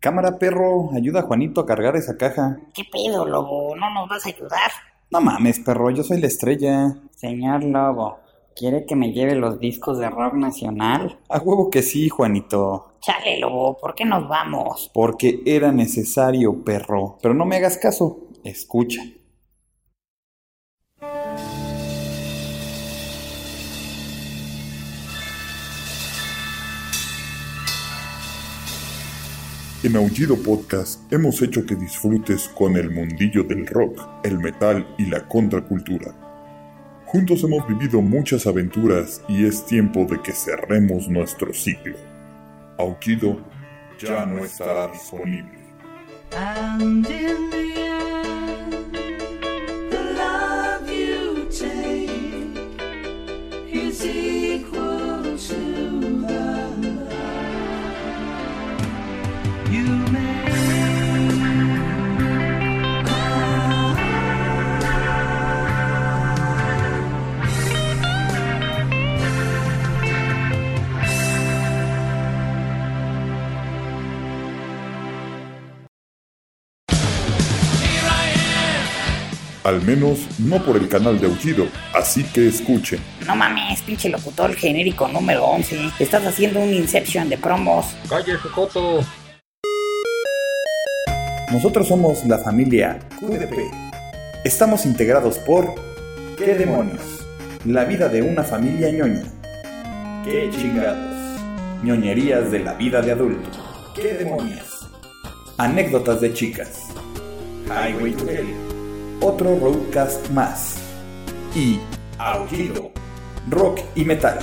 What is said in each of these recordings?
Cámara, perro, ayuda a Juanito a cargar esa caja. ¿Qué pedo, lobo? ¿No nos vas a ayudar? No mames, perro, yo soy la estrella. Señor Lobo, ¿quiere que me lleve los discos de rock nacional? A huevo que sí, Juanito. Chale, Lobo, ¿por qué nos vamos? Porque era necesario, perro. Pero no me hagas caso. Escucha. En Aullido Podcast hemos hecho que disfrutes con el mundillo del rock, el metal y la contracultura. Juntos hemos vivido muchas aventuras y es tiempo de que cerremos nuestro ciclo. Aullido ya no estará disponible. Al menos no por el canal de Aullido, así que escuchen. No mames, pinche locutor genérico número 11. Estás haciendo un Inception de promos. Calle Jocoto. Nosotros somos la familia QDP. Estamos integrados por ¿Qué demonios? La vida de una familia ñoña. ¿Qué chingados? ñoñerías de la vida de adulto. ¿Qué demonios? Anécdotas de chicas. Highway to Hell. Otro roadcast más. Y Aullido. Rock y metal.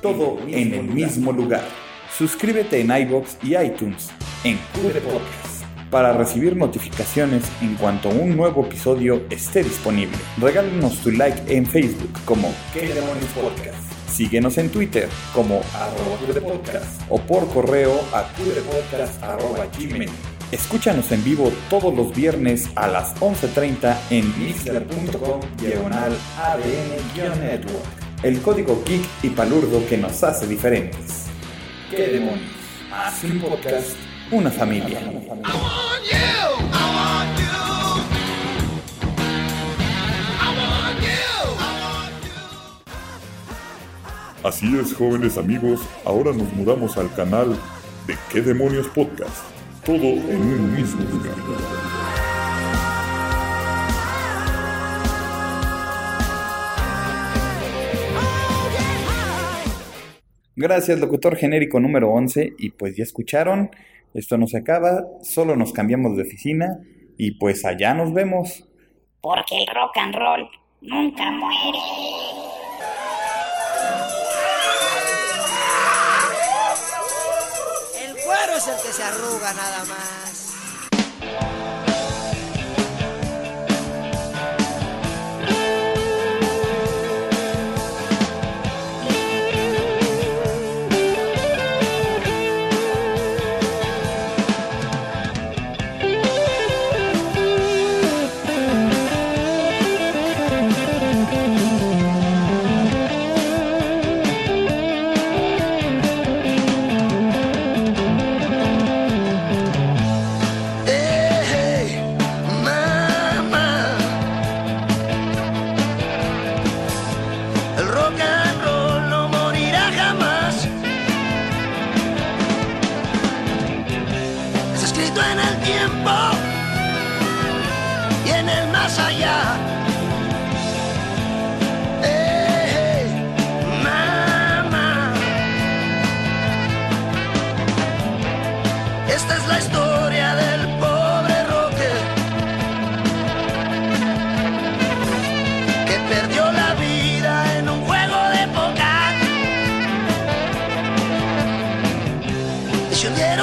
Todo en el mismo lugar. Suscríbete en iBox y iTunes en QD Podcast para recibir notificaciones en cuanto un nuevo episodio esté disponible. Regálanos tu like en Facebook como ¿Qué demonios podcast? Síguenos en Twitter como arroba QDPodcast o por correo a qdpodcast.gmail. Escúchanos en vivo todos los viernes a las 11.30 en mixler.com diagonal ADN-network. El código geek y palurdo que nos hace diferentes. ¿Qué demonios? Más un podcast, una familia. Así es, jóvenes amigos, ahora nos mudamos al canal de ¿Qué demonios podcast? Todo en un mismo lugar. Gracias, locutor genérico número 11. Y pues ya escucharon, esto no se acaba, solo nos cambiamos de oficina y pues allá nos vemos. Porque el rock and roll nunca muere. El cuero es el que se arruga nada más.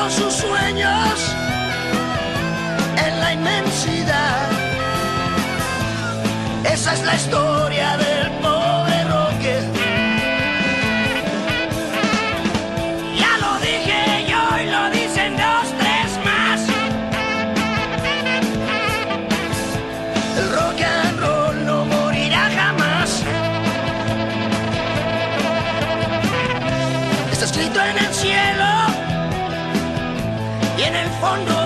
Y sus sueños en la inmensidad. Esa es la historia del pobre rocker. Ya lo dije fondo